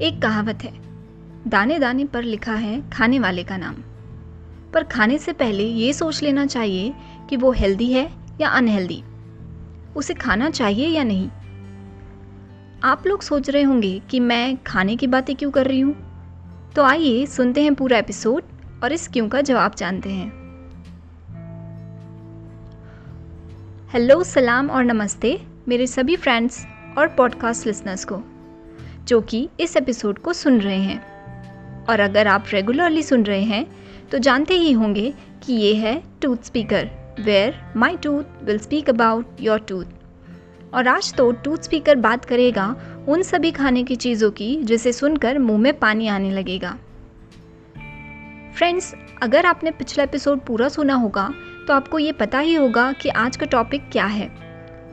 एक कहावत है। दाने दाने पर लिखा है खाने वाले का नाम। पर खाने से पहले ये सोच लेना चाहिए कि वो हेल्दी है या अनहेल्दी उसे खाना चाहिए या नहीं? आप लोग सोच रहे होंगे कि मैं खाने की बातें क्यों कर रही हूँ? तो आइए सुनते हैं पूरा एपिसोड और इस क्यों का जवाब जानते हैं। हेलो सलाम और नमस्ते मेरे सभी फ्रेंड्स और पॉडकास्ट लिसनर्स को। जो कि इस एपिसोड को सुन रहे हैं। और अगर आप रेगुलरली सुन रहे हैं तो जानते ही होंगे कि ये है tooth speaker where my tooth will speak about your tooth और आज तो टूथ स्पीकर बात करेगा उन सभी खाने की चीज़ों की, जिसे सुनकर मुँह में पानी आने लगेगा। फ्रेंड्स अगर आपने पिछला एपिसोड पूरा सुना होगा तो आपको ये पता ही होगा कि आज का टॉपिक क्या है।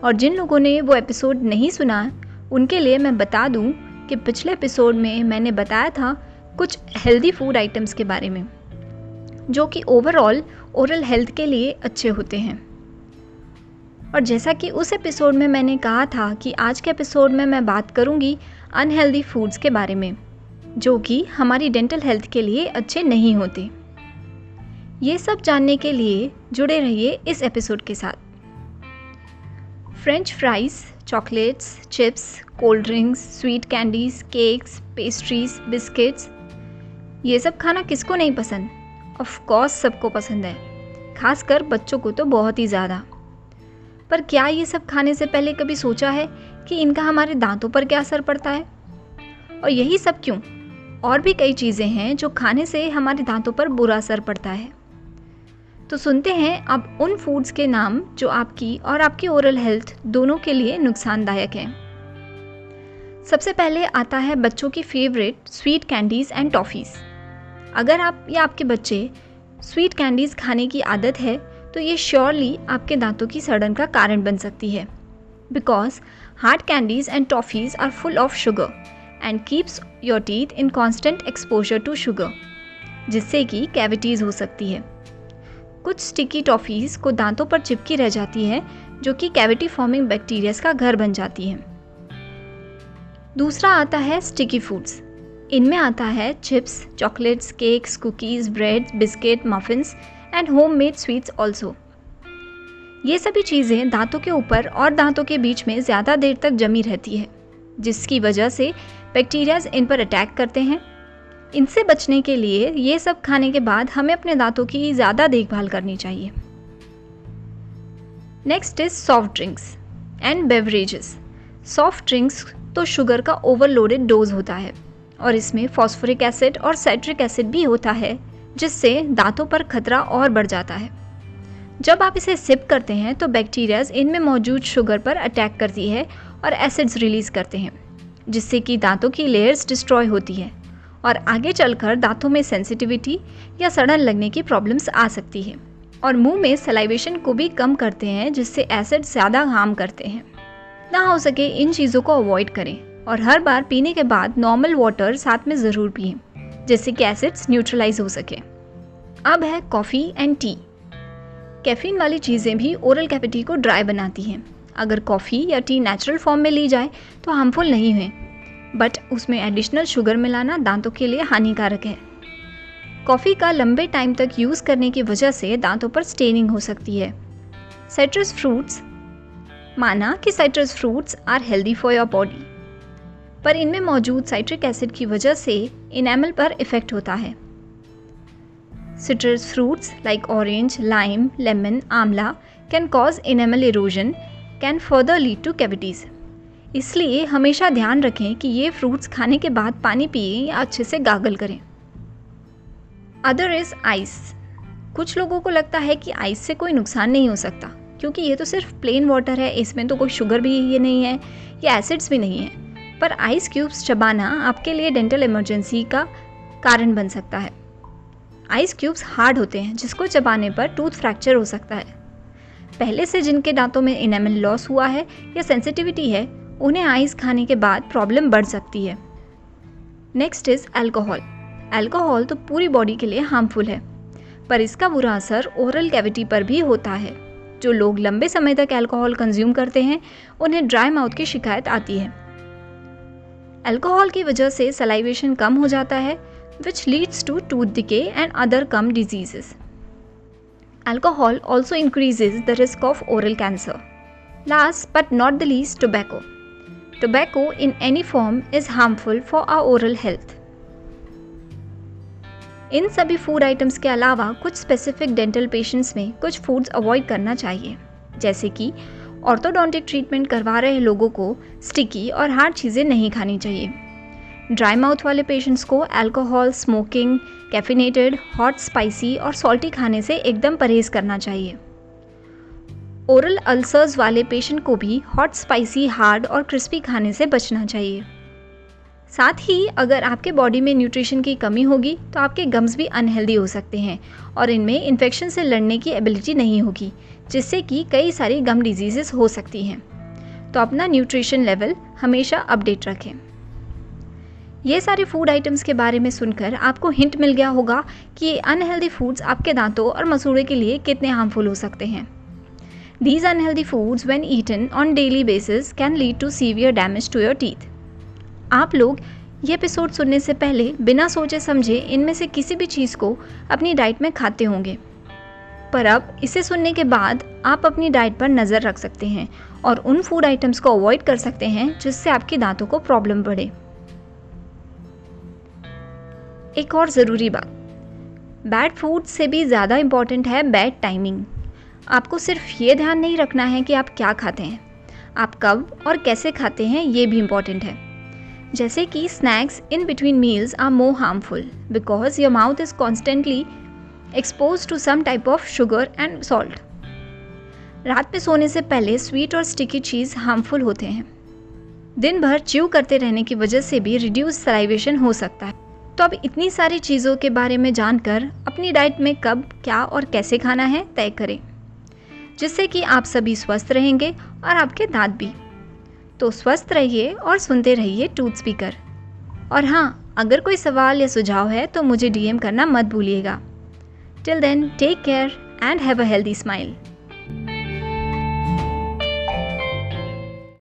और जिन लोगों ने वो एपिसोड नहीं सुना, उनके लिए मैं बता दूँ कि पिछले एपिसोड में मैंने बताया था कुछ हेल्दी फ़ूड आइटम्स के बारे में, जो कि ओवरऑल ओरल हेल्थ के लिए अच्छे होते हैं। और जैसा कि उस एपिसोड में मैंने कहा था कि आज के एपिसोड में मैं बात करूँगी अनहेल्दी फूड्स के बारे में, जो कि हमारी डेंटल हेल्थ के लिए अच्छे नहीं होते। ये सब जानने के लिए जुड़े रहिए इस एपिसोड के साथ। French fries chocolates chips cold drinks, sweet candies, cakes, pastries, biscuits. ये सब खाना किसको नहीं पसंद? ऑफ़ कोर्स सबको पसंद है। खासकर बच्चों को तो बहुत ही ज़्यादा। पर क्या ये सब खाने से पहले कभी सोचा है कि इनका हमारे दांतों पर क्या असर पड़ता है? और यही सब क्यों? और भी कई चीज़ें हैं जो खाने से हमारे दांतों पर बुरा असर पड़ता है। तो सुनते हैं अब उन फूड्स के नाम जो आपकी और आपकी ओरल हेल्थ दोनों के लिए नुकसानदायक हैं। सबसे पहले आता है बच्चों की favourite sweet candies and toffees अगर आप या आपके बच्चे स्वीट कैंडीज़ खाने की आदत है तो ये श्योरली आपके दांतों की सड़न का कारण बन सकती है. Because hard candies and toffees are full of sugar and keeps your teeth in constant exposure to sugar जिससे कि कैविटीज़ हो सकती है. कुछ स्टिकी टॉफ़ीज़ को दांतों पर चिपकी रह जाती है, जो कि कैविटी फॉर्मिंग बैक्टीरियाज का घर बन जाती है. दूसरा आता है स्टिकी फूड्स इनमें आता है chips chocolates cakes cookies bread biscuit muffins and home made sweets also ये सभी चीज़ें दांतों के ऊपर और दांतों के बीच में ज़्यादा देर तक जमी रहती है, जिसकी वजह से बैक्टीरियाज इन पर अटैक करते हैं। इनसे बचने के लिए ये सब खाने के बाद हमें अपने दांतों की ज़्यादा देखभाल करनी चाहिए। Next is soft drinks and beverages soft drinks तो शुगर का ओवरलोडेड डोज होता है और इसमें फॉस्फोरिक एसिड और साइट्रिक एसिड भी होता है, जिससे दांतों पर खतरा और बढ़ जाता है। जब आप इसे सिप करते हैं तो बैक्टीरियाज इनमें मौजूद शुगर पर अटैक करती है और एसिड्स रिलीज़ करते हैं, जिससे कि दांतों की लेयर्स डिस्ट्रॉय होती है और आगे चलकर दांतों में सेंसिटिविटी या सड़न लगने की प्रॉब्लम्स आ सकती है और मुँह में सलाइवेशन को भी कम करते हैं, जिससे एसिड ज़्यादा हार्म करते हैं। ना हो सके इन चीज़ों को अवॉइड करें और हर बार पीने के बाद नॉर्मल वाटर साथ में ज़रूर पिए, जिससे कि एसिड्स न्यूट्रलाइज हो सके। अब है कॉफ़ी एंड टी कैफीन वाली चीज़ें भी ओरल कैविटी को ड्राई बनाती हैं। अगर कॉफ़ी या टी नेचुरल फॉर्म में ली जाए तो हार्मफुल नहीं है बट उसमें एडिशनल शुगर मिलाना दांतों के लिए हानिकारक है। कॉफ़ी का लंबे टाइम तक यूज़ करने की वजह से दांतों पर स्टेनिंग हो सकती है। साइट्रस फ्रूट्स माना कि citrus fruits are healthy for your body पर इनमें मौजूद साइट्रिक एसिड की वजह से इनेमल पर इफ़ेक्ट होता है। Citrus fruits like orange lime lemon amla can cause enamel erosion can further lead to cavities इसलिए हमेशा ध्यान रखें कि ये फ्रूट्स खाने के बाद पानी पिए या अच्छे से गागल करें। अदर इज़ आइस कुछ लोगों को लगता है कि आइस से कोई नुकसान नहीं हो सकता। क्योंकि ये तो सिर्फ़ प्लेन वाटर है, इसमें तो कोई शुगर भी ये नहीं है, या एसिड्स भी नहीं है। पर आइस क्यूब्स चबाना आपके लिए डेंटल इमरजेंसी का कारण बन सकता है। आइस क्यूब्स हार्ड होते हैं, जिसको चबाने पर टूथ फ्रैक्चर हो सकता है। पहले से जिनके दांतों में इनेमल लॉस हुआ है या सेंसिटिविटी है, उन्हें आइस खाने के बाद प्रॉब्लम बढ़ सकती है। नेक्स्ट इज़ अल्कोहल अल्कोहल तो पूरी बॉडी के लिए हार्मफुल है, पर इसका बुरा असर ओरल कैविटी पर भी होता है। जो लोग लंबे समय तक अल्कोहल कंज्यूम करते हैं, उन्हें ड्राई माउथ की शिकायत आती है। अल्कोहल की वजह से सलाइवेशन कम हो जाता है which leads to tooth decay and other gum diseases alcohol also increases the risk of oral cancer last but not the least tobacco tobacco in any form is harmful for our oral health इन सभी food items के अलावा कुछ specific dental patients में कुछ foods avoid करना चाहिए। जैसे कि ऑर्थोडोंटिक ट्रीटमेंट करवा रहे लोगों को स्टिकी और हार्ड चीज़ें नहीं खानी चाहिए। ड्राई माउथ वाले पेशेंट्स को alcohol smoking caffeinated hot spicy और सॉल्टी खाने से एकदम परहेज़ करना चाहिए। ओरल अल्सर्स वाले पेशेंट को भी हॉट स्पाइसी हार्ड और क्रिस्पी खाने से बचना चाहिए। साथ ही अगर आपके बॉडी में न्यूट्रिशन की कमी होगी तो आपके गम्स भी अनहेल्दी हो सकते हैं और इनमें इन्फेक्शन से लड़ने की एबिलिटी नहीं होगी, जिससे कि कई सारी गम डिज़ीज़ हो सकती हैं। तो अपना न्यूट्रिशन लेवल हमेशा अपडेट रखें। ये सारे फ़ूड आइटम्स के बारे में सुनकर आपको हिंट मिल गया होगा कि अनहेल्दी फूड्स आपके दांतों और मसूड़े के लिए कितने हार्मफुल हो सकते हैं। These unhealthy foods when eaten on daily basis can lead to severe damage to your teeth आप लोग ये एपिसोड सुनने से पहले बिना सोचे समझे इनमें से किसी भी चीज़ को अपनी डाइट में खाते होंगे। पर अब इसे सुनने के बाद आप अपनी डाइट पर नज़र रख सकते हैं और उन फ़ूड आइटम्स को अवॉइड कर सकते हैं जिससे आपके दांतों को प्रॉब्लम बढ़े। एक और ज़रूरी बात। बैड फ़ूड से भी ज़्यादा इंपॉर्टेंट है बैड टाइमिंग आपको सिर्फ़ ये ध्यान नहीं रखना है कि आप क्या खाते हैं, आप कब और कैसे खाते हैं, ये भी इंपॉर्टेंट है। जैसे कि snacks in between meals are more harmful because your mouth is constantly expose to some type of sugar and salt रात में सोने से पहले स्वीट और स्टिकी चीज़ हार्मफुल होते हैं। दिन भर च्यू करते रहने की वजह से भी रिड्यूस सलाइवेशन हो सकता है। तो अब इतनी सारी चीज़ों के बारे में जानकर अपनी डाइट में कब, क्या और कैसे खाना है तय करें। जिससे कि आप सभी स्वस्थ रहेंगे और आपके दांत भी। तो स्वस्थ रहिए और सुनते रहिए टूथ स्पीकर और हाँ अगर कोई सवाल या सुझाव है तो मुझे डीएम करना मत भूलिएगा। Till then take care and have a healthy smile